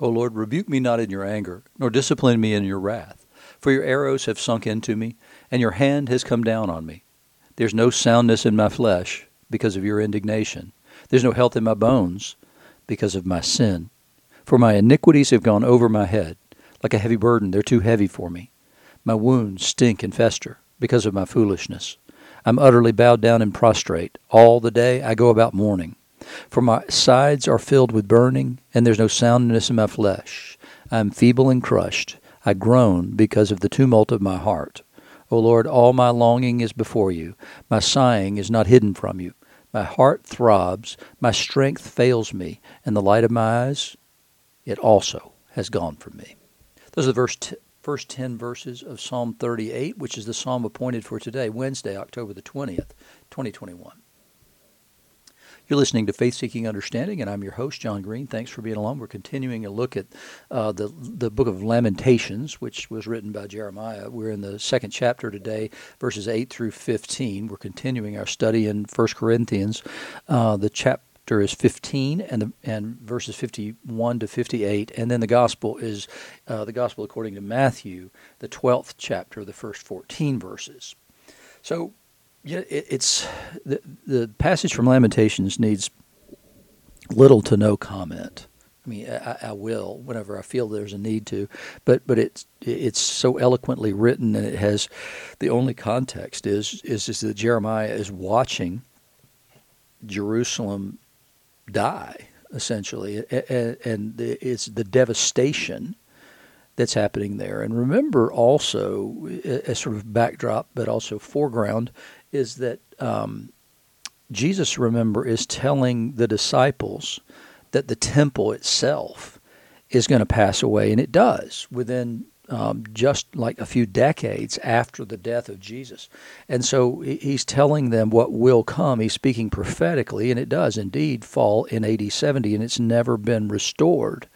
O Lord, rebuke me not in your anger, nor discipline me in your wrath. For your arrows have sunk into me, and your hand has come down on me. There's no soundness in my flesh because of your indignation. There's no health in my bones because of my sin. For my iniquities have gone over my head. Like a heavy burden, they're too heavy for me. My wounds stink and fester because of my foolishness. I'm utterly bowed down and prostrate. All the day I go about mourning. For my sides are filled with burning, and there's no soundness in my flesh. I am feeble and crushed. I groan because of the tumult of my heart. O Lord, all my longing is before you. My sighing is not hidden from you. My heart throbs, my strength fails me, and the light of my eyes, it also has gone from me. Those are the verse t- first 10 verses of Psalm 38, which is the psalm appointed for today, Wednesday, October the 20th, 2021. You're listening to Faith Seeking Understanding, and I'm your host, John Green. Thanks for being along. We're continuing a look at uh, the the book of Lamentations, which was written by Jeremiah. We're in the second chapter today, verses 8 through 15. We're continuing our study in 1 Corinthians. Uh, the chapter is 15 and the, and verses 51 to 58 and then the gospel is uh, the gospel according to Matthew the 12th chapter the first 14 verses so yeah, it, it's the the passage from Lamentations needs little to no comment. I mean, I, I, will whenever I feel there's a need to, but but it's it's so eloquently written, and it has the only context is is is that Jeremiah is watching Jerusalem die essentially, and it's the devastation that's happening there. And remember also, as sort of backdrop, but also foreground, is that um, Jesus, remember, is telling the disciples that the temple itself is going to pass away, and it does within um, just like a few decades after the death of Jesus. And so he's telling them what will come. He's speaking prophetically, and it does indeed fall in AD 70, and it's never been restored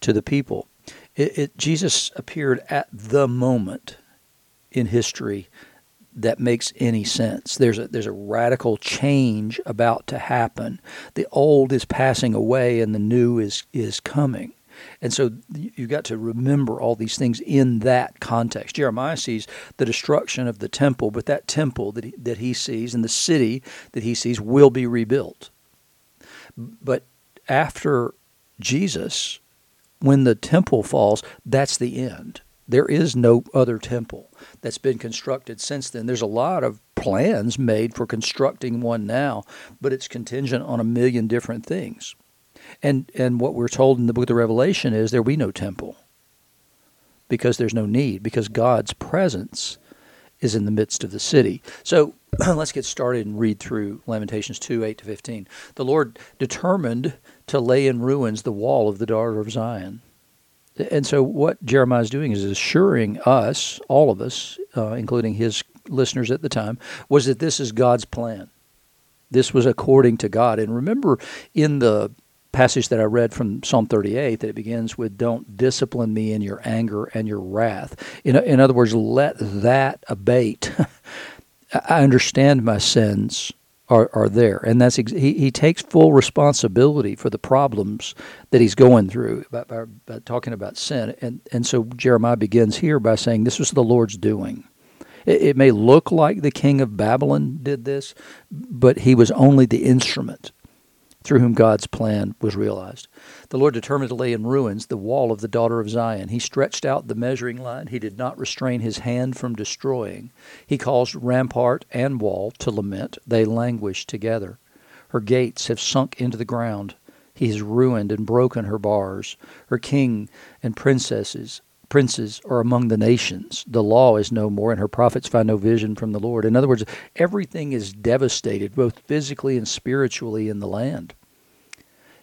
to the people. It, it, Jesus appeared at the moment in history that makes any sense. There's a there's a radical change about to happen. The old is passing away and the new is is coming. And so you've got to remember all these things in that context. Jeremiah sees the destruction of the temple, but that temple that he, that he sees and the city that he sees will be rebuilt. But after Jesus, when the temple falls, that's the end. There is no other temple that's been constructed since then. There's a lot of plans made for constructing one now, but it's contingent on a million different things. And and what we're told in the book of the Revelation is there will be no temple because there's no need because God's presence is in the midst of the city. So let's get started and read through Lamentations 2 8 to 15. The Lord determined to lay in ruins the wall of the daughter of Zion and so, what Jeremiah is doing is assuring us, all of us, uh, including his listeners at the time, was that this is God's plan. This was according to God. And remember, in the passage that I read from Psalm 38, that it begins with, Don't discipline me in your anger and your wrath. In, in other words, let that abate. I understand my sins are, are there. And that's he, he takes full responsibility for the problems that he's going through by, by, by talking about sin. And, and so Jeremiah begins here by saying, This was the Lord's doing. It, it may look like the king of Babylon did this, but he was only the instrument through whom God's plan was realized. The Lord determined to lay in ruins the wall of the daughter of Zion. He stretched out the measuring line. He did not restrain his hand from destroying. He caused rampart and wall to lament. They languish together. Her gates have sunk into the ground. He has ruined and broken her bars. Her king and princesses princes are among the nations. The law is no more, and her prophets find no vision from the Lord. In other words, everything is devastated, both physically and spiritually, in the land.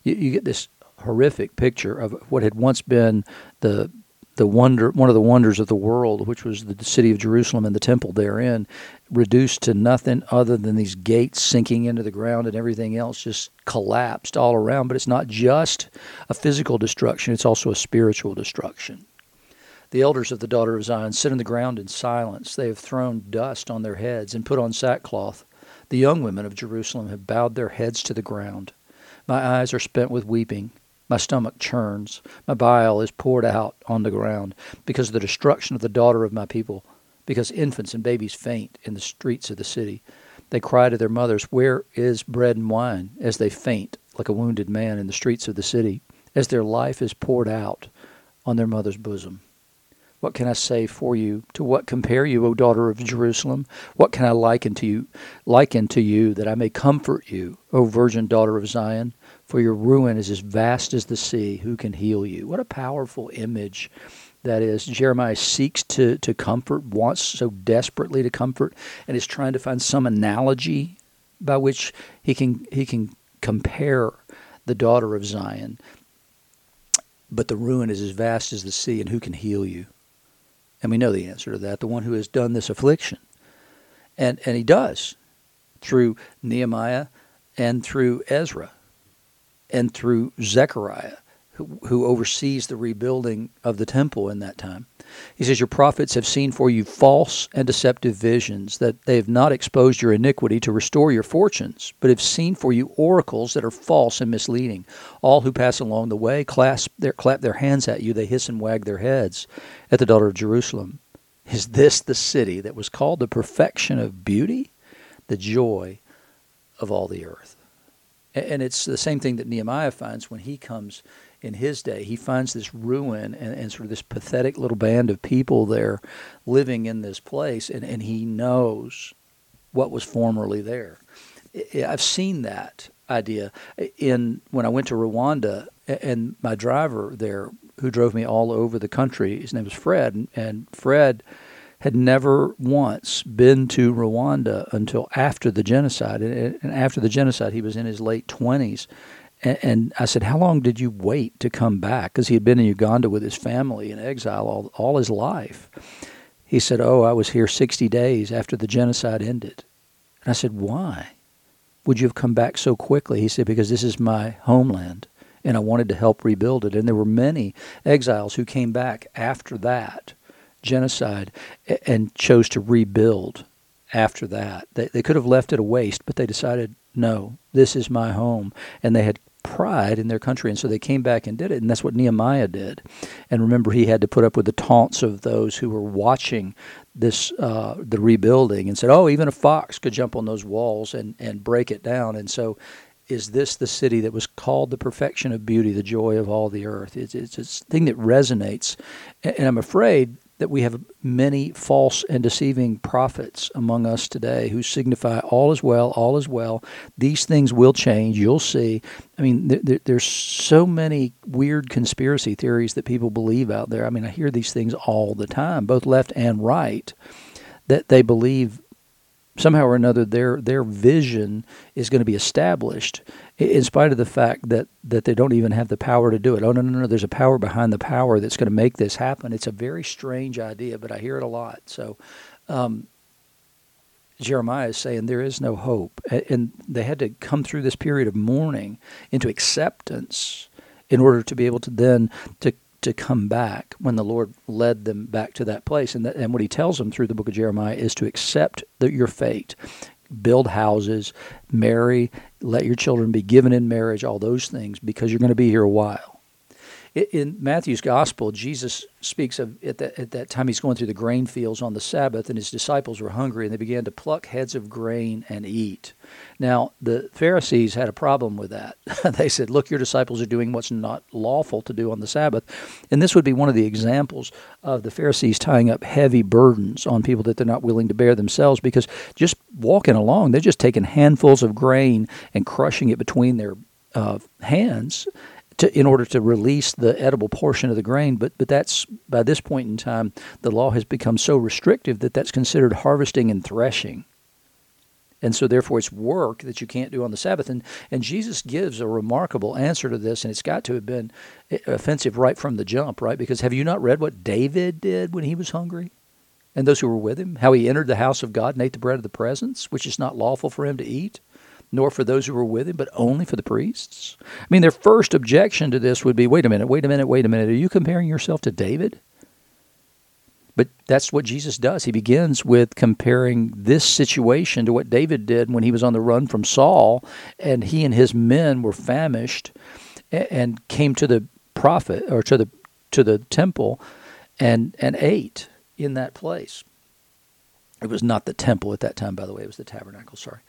You, you get this horrific picture of what had once been the the wonder one of the wonders of the world, which was the city of Jerusalem and the temple therein, reduced to nothing other than these gates sinking into the ground and everything else just collapsed all around. But it's not just a physical destruction, it's also a spiritual destruction. The elders of the daughter of Zion sit on the ground in silence. They have thrown dust on their heads and put on sackcloth. The young women of Jerusalem have bowed their heads to the ground. My eyes are spent with weeping My stomach churns. My bile is poured out on the ground because of the destruction of the daughter of my people, because infants and babies faint in the streets of the city. They cry to their mothers, Where is bread and wine? as they faint like a wounded man in the streets of the city, as their life is poured out on their mother's bosom. What can I say for you? To what compare you, O daughter of Jerusalem? What can I liken to you, liken to you that I may comfort you, O virgin daughter of Zion? For your ruin is as vast as the sea. Who can heal you? What a powerful image that is. Jeremiah seeks to, to comfort, wants so desperately to comfort, and is trying to find some analogy by which he can he can compare the daughter of Zion. But the ruin is as vast as the sea, and who can heal you? And we know the answer to that the one who has done this affliction. And, and he does through Nehemiah and through Ezra and through Zechariah, who, oversees the rebuilding of the temple in that time. He says, Your prophets have seen for you false and deceptive visions, that they have not exposed your iniquity to restore your fortunes, but have seen for you oracles that are false and misleading. All who pass along the way clasp their, clap their hands at you, they hiss and wag their heads at the daughter of Jerusalem. Is this the city that was called the perfection of beauty, the joy of all the earth? And it's the same thing that Nehemiah finds when he comes in his day. He finds this ruin and, and sort of this pathetic little band of people there living in this place, and, and he knows what was formerly there. I've seen that idea in when I went to Rwanda, and my driver there, who drove me all over the country, his name was Fred, and Fred had never once been to Rwanda until after the genocide. And after the genocide, he was in his late 20s. And, I said, How long did you wait to come back? Because he had been in Uganda with his family in exile all, all his life. He said, Oh, I was here 60 days after the genocide ended. And I said, Why? Would you have come back so quickly? He said, Because this is my homeland and I wanted to help rebuild it. And there were many exiles who came back after that genocide and chose to rebuild after that. They, they could have left it a waste, but they decided, no, this is my home. And they had pride in their country. And so they came back and did it. And that's what Nehemiah did. And remember, he had to put up with the taunts of those who were watching this, uh, the rebuilding and said, oh, even a fox could jump on those walls and, and break it down. And so is this the city that was called the perfection of beauty, the joy of all the earth? It's, it's a thing that resonates. And I'm afraid that we have many false and deceiving prophets among us today who signify all is well, all is well. These things will change. You'll see. I mean, there, there's so many weird conspiracy theories that people believe out there. I mean, I hear these things all the time, both left and right, that they believe somehow or another their their vision is going to be established in spite of the fact that that they don't even have the power to do it. Oh no no no! There's a power behind the power that's going to make this happen. It's a very strange idea, but I hear it a lot. So. Um, Jeremiah is saying there is no hope. And they had to come through this period of mourning into acceptance in order to be able to then to to come back when the Lord led them back to that place. And, that, and what he tells them through the book of Jeremiah is to accept the, your fate, build houses, marry, let your children be given in marriage, all those things, because you're going to be here a while in Matthew's gospel, Jesus speaks of at that, at that time he's going through the grain fields on the Sabbath, and his disciples were hungry, and they began to pluck heads of grain and eat. Now, the Pharisees had a problem with that. they said, Look, your disciples are doing what's not lawful to do on the Sabbath. And this would be one of the examples of the Pharisees tying up heavy burdens on people that they're not willing to bear themselves because just walking along, they're just taking handfuls of grain and crushing it between their uh, hands to, in order to release the edible portion of the grain. But but that's by this point in time, the law has become so restrictive that that's considered harvesting and threshing. And so, therefore, it's work that you can't do on the Sabbath. And, and Jesus gives a remarkable answer to this, and it's got to have been eh, offensive right from the jump, right? Because have you not read what David did when he was hungry? And those who were with him? How he entered the house of God and ate the bread of the presence, which is not lawful for him to eat? Nor for those who were with him, but only for the priests? I mean, their first objection to this would be wait a minute, wait a minute, wait a minute. Are you comparing yourself to David? But that's what Jesus does. He begins with comparing this situation to what David did when he was on the run from Saul and he and his men were famished and came to the prophet or to the to the temple and and ate in that place. It was not the temple at that time, by the way, it was the tabernacle, sorry.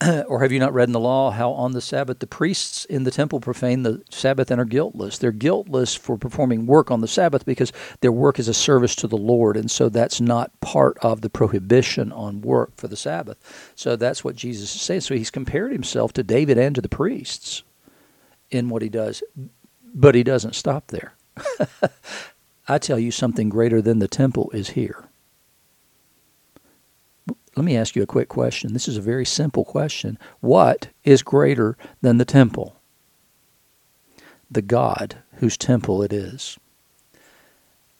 or have you not read in the law how on the Sabbath the priests in the temple profane the Sabbath and are guiltless? They're guiltless for performing work on the Sabbath because their work is a service to the Lord, and so that's not part of the prohibition on work for the Sabbath. So that's what Jesus is saying. So he's compared himself to David and to the priests in what he does, but he doesn't stop there. I tell you, something greater than the temple is here. Let me ask you a quick question. This is a very simple question. What is greater than the temple? The God whose temple it is.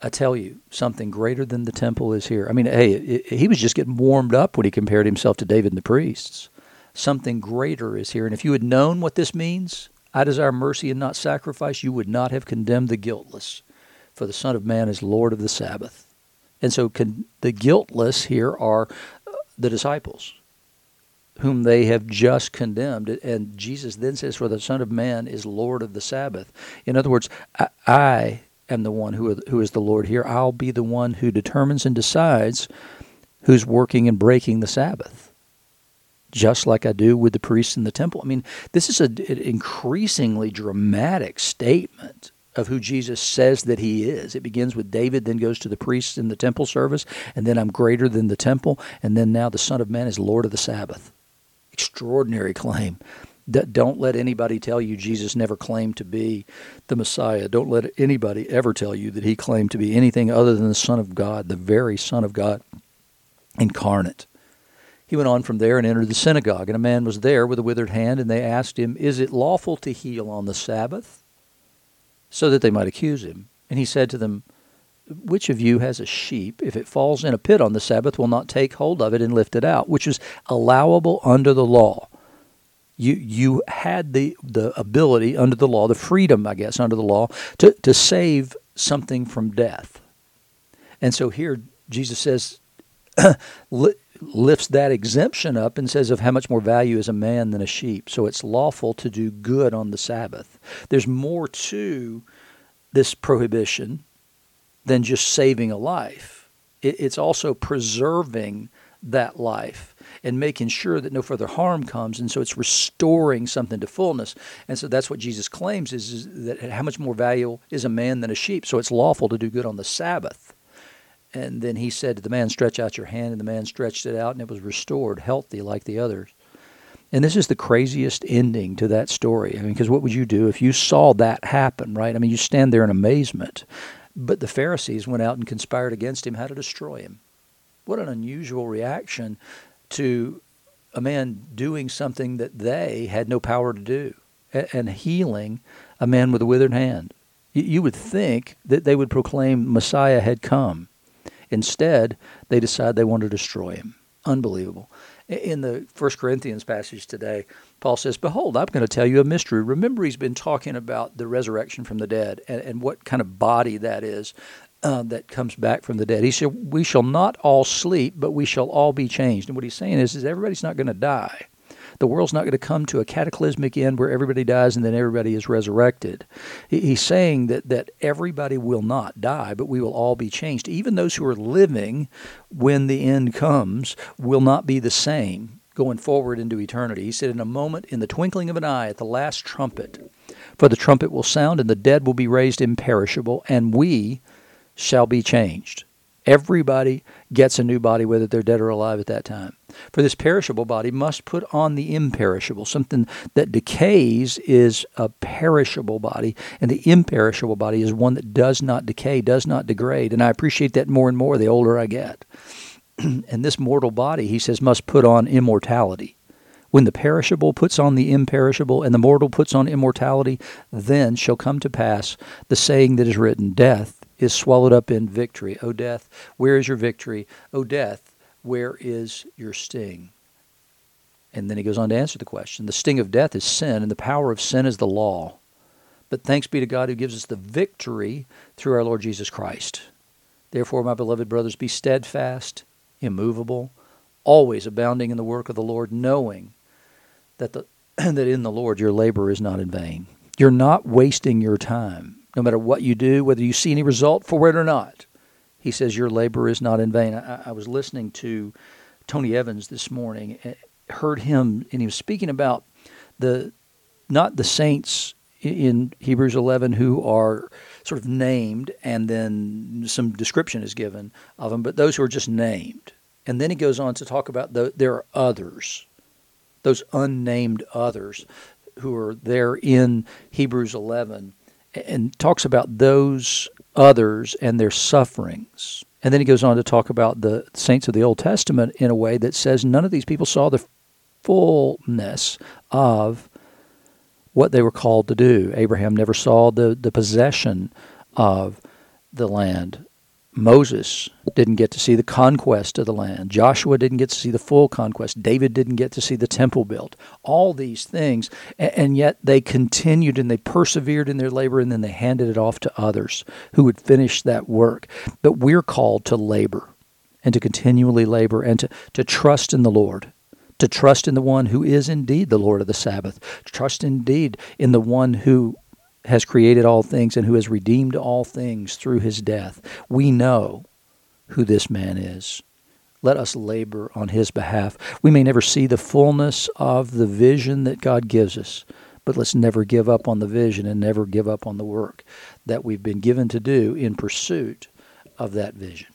I tell you, something greater than the temple is here. I mean, hey, it, he was just getting warmed up when he compared himself to David and the priests. Something greater is here. And if you had known what this means, I desire mercy and not sacrifice, you would not have condemned the guiltless. For the Son of Man is Lord of the Sabbath. And so the guiltless here are the disciples whom they have just condemned. And Jesus then says, For the Son of Man is Lord of the Sabbath. In other words, I, I am the one who, who is the Lord here. I'll be the one who determines and decides who's working and breaking the Sabbath, just like I do with the priests in the temple. I mean, this is a, an increasingly dramatic statement of who Jesus says that he is. It begins with David, then goes to the priests in the temple service, and then I'm greater than the temple, and then now the Son of Man is Lord of the Sabbath. Extraordinary claim. Don't let anybody tell you Jesus never claimed to be the Messiah. Don't let anybody ever tell you that he claimed to be anything other than the Son of God, the very Son of God incarnate. He went on from there and entered the synagogue, and a man was there with a withered hand, and they asked him, Is it lawful to heal on the Sabbath? So that they might accuse him. And he said to them, Which of you has a sheep, if it falls in a pit on the Sabbath, will not take hold of it and lift it out, which is allowable under the law? You, you had the, the ability under the law, the freedom, I guess, under the law, to, to save something from death. And so here Jesus says, lifts that exemption up and says of how much more value is a man than a sheep. So it's lawful to do good on the Sabbath. There's more to this prohibition than just saving a life. It's also preserving that life and making sure that no further harm comes and so it's restoring something to fullness and so that's what jesus claims is, is that how much more valuable is a man than a sheep so it's lawful to do good on the sabbath and then he said to the man, Stretch out your hand. And the man stretched it out, and it was restored, healthy like the others. And this is the craziest ending to that story. I mean, because what would you do if you saw that happen, right? I mean, you stand there in amazement. But the Pharisees went out and conspired against him how to destroy him. What an unusual reaction to a man doing something that they had no power to do and healing a man with a withered hand. You would think that they would proclaim Messiah had come Instead, they decide they want to destroy him. Unbelievable. In the First Corinthians passage today, Paul says, Behold, I'm going to tell you a mystery. Remember, he's been talking about the resurrection from the dead and, and what kind of body that is uh, that comes back from the dead. He said, We shall not all sleep, but we shall all be changed. And what he's saying is, is everybody's not going to die. The world's not going to come to a cataclysmic end where everybody dies and then everybody is resurrected. He's saying that, that everybody will not die, but we will all be changed. Even those who are living when the end comes will not be the same going forward into eternity. He said, In a moment, in the twinkling of an eye, at the last trumpet, for the trumpet will sound, and the dead will be raised imperishable, and we shall be changed. Everybody gets a new body, whether they're dead or alive at that time. For this perishable body must put on the imperishable. Something that decays is a perishable body, and the imperishable body is one that does not decay, does not degrade. And I appreciate that more and more the older I get. and this mortal body, he says, must put on immortality. When the perishable puts on the imperishable, and the mortal puts on immortality, then shall come to pass the saying that is written Death is swallowed up in victory. O death, where is your victory? O death, where is your sting? And then he goes on to answer the question. The sting of death is sin, and the power of sin is the law. But thanks be to God who gives us the victory through our Lord Jesus Christ. Therefore, my beloved brothers, be steadfast, immovable, always abounding in the work of the Lord, knowing that, the, that in the Lord your labor is not in vain. You're not wasting your time, no matter what you do, whether you see any result for it or not. He says, Your labor is not in vain. I, I was listening to Tony Evans this morning, eh, heard him, and he was speaking about the not the saints in Hebrews 11 who are sort of named and then some description is given of them, but those who are just named. And then he goes on to talk about the, there are others, those unnamed others who are there in Hebrews 11 and talks about those others and their sufferings. And then he goes on to talk about the saints of the Old Testament in a way that says none of these people saw the fullness of what they were called to do. Abraham never saw the, the possession of the land. Moses didn't get to see the conquest of the land. Joshua didn't get to see the full conquest. David didn't get to see the temple built. All these things. And yet they continued and they persevered in their labor and then they handed it off to others who would finish that work. But we're called to labor and to continually labor and to, to trust in the Lord to trust in the one who is indeed the Lord of the Sabbath, trust indeed in the one who has created all things and who has redeemed all things through his death. We know who this man is. Let us labor on his behalf. We may never see the fullness of the vision that God gives us, but let's never give up on the vision and never give up on the work that we've been given to do in pursuit of that vision.